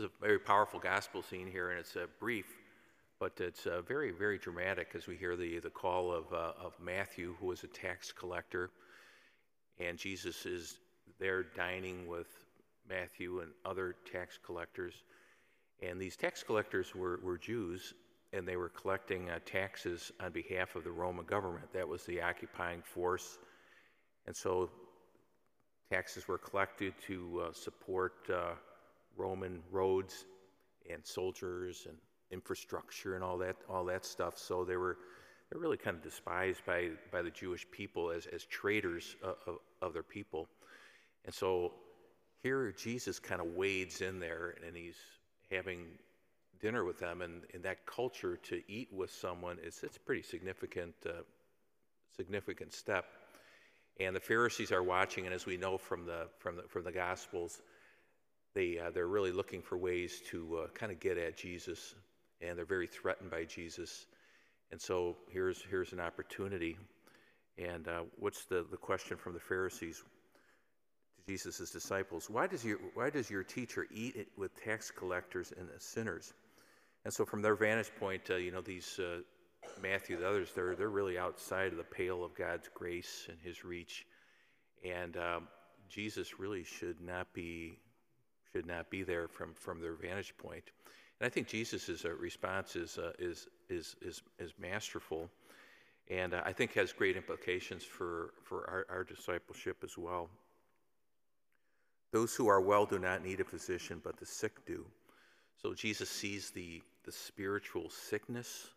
There's a very powerful gospel scene here, and it's uh, brief, but it's uh, very, very dramatic as we hear the, the call of, uh, of Matthew, who was a tax collector. And Jesus is there dining with Matthew and other tax collectors. And these tax collectors were, were Jews, and they were collecting uh, taxes on behalf of the Roman government. That was the occupying force. And so taxes were collected to uh, support uh, Roman roads and soldiers and infrastructure and all that, all that stuff. So they were, they were really kind of despised by, by the Jewish people as, as traitors of, of, of their people. And so here Jesus kind of wades in there and he's having dinner with them, and in that culture, to eat with someone is it's a pretty significant, uh, significant step. And the Pharisees are watching, and as we know from the from the from the Gospels, they uh, they're really looking for ways to uh, kind of get at Jesus, and they're very threatened by Jesus. And so here's here's an opportunity. And uh, what's the the question from the Pharisees? to Jesus' disciples, why does, your, why does your teacher eat with tax collectors and sinners? And so, from their vantage point, uh, you know, these uh, Matthew, the others, they're, they're really outside of the pale of God's grace and his reach. And um, Jesus really should not be should not be there from, from their vantage point. And I think Jesus' uh, response is, uh, is, is, is, is masterful and uh, I think has great implications for, for our, our discipleship as well. Those who are well do not need a physician, but the sick do. So Jesus sees the, the spiritual sickness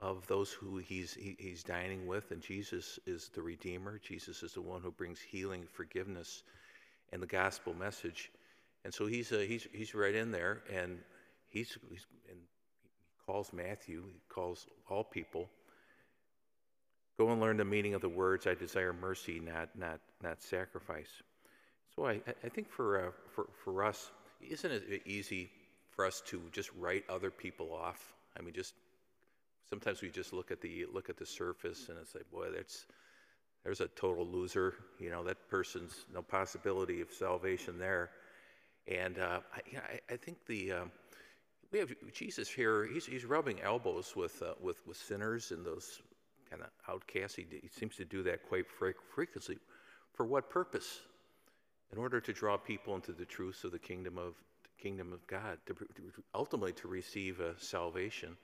of those who he's, he, he's dining with, and Jesus is the Redeemer. Jesus is the one who brings healing, forgiveness, and the gospel message. And so he's, uh, he's, he's right in there, and he's, he's and he calls Matthew, he calls all people. Go and learn the meaning of the words, I desire mercy, not, not, not sacrifice. So I, I think for, uh, for, for us, isn't it easy for us to just write other people off? I mean, just sometimes we just look at the look at the surface and it's like, boy, that's there's a total loser. You know, that person's no possibility of salvation there. And uh, I, I, think the um, we have Jesus here. He's, he's rubbing elbows with uh, with with sinners and those kind of outcasts. He, he, seems to do that quite frequently. For what purpose? in order to draw people into the truths of the kingdom of the kingdom of God, to, to ultimately to receive a salvation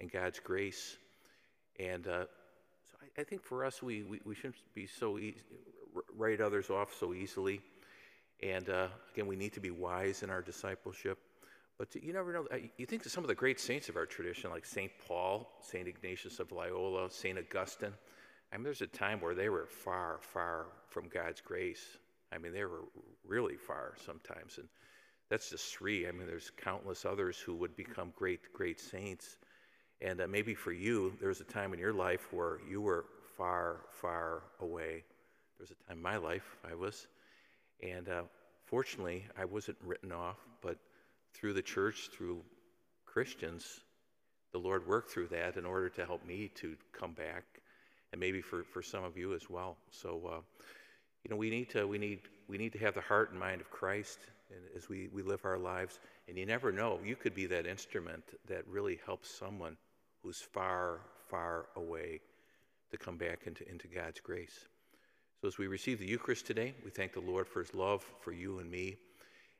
and God's grace. And uh, so I, I, think for us, we, we, we shouldn't be so easy, write others off so easily. And uh, again, we need to be wise in our discipleship. But you never know. You think some of the great saints of our tradition, like St. Paul, St. Ignatius of Loyola, St. Augustine. I mean, there's a time where they were far, far from God's grace. I mean, they were really far sometimes. And that's just three. I mean, there's countless others who would become great, great saints. And uh, maybe for you, there was a time in your life where you were far, far away. There was a time in my life I was. And uh, fortunately, I wasn't written off, but through the church, through Christians, the Lord worked through that in order to help me to come back, and maybe for, for some of you as well. So, uh, you know, we need to we need we need to have the heart and mind of Christ as we, we live our lives. And you never know, you could be that instrument that really helps someone who's far, far away to come back into, into God's grace. So as we receive the Eucharist today, we thank the Lord for his love for you and me.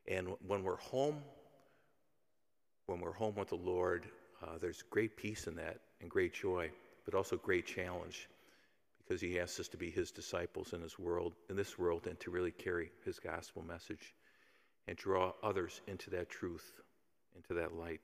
And when we're home, when we're home with the Lord, uh, there's great peace in that and great joy, but also great challenge because he asks us to be his disciples in his world, in this world, and to really carry his gospel message and draw others into that truth, into that light.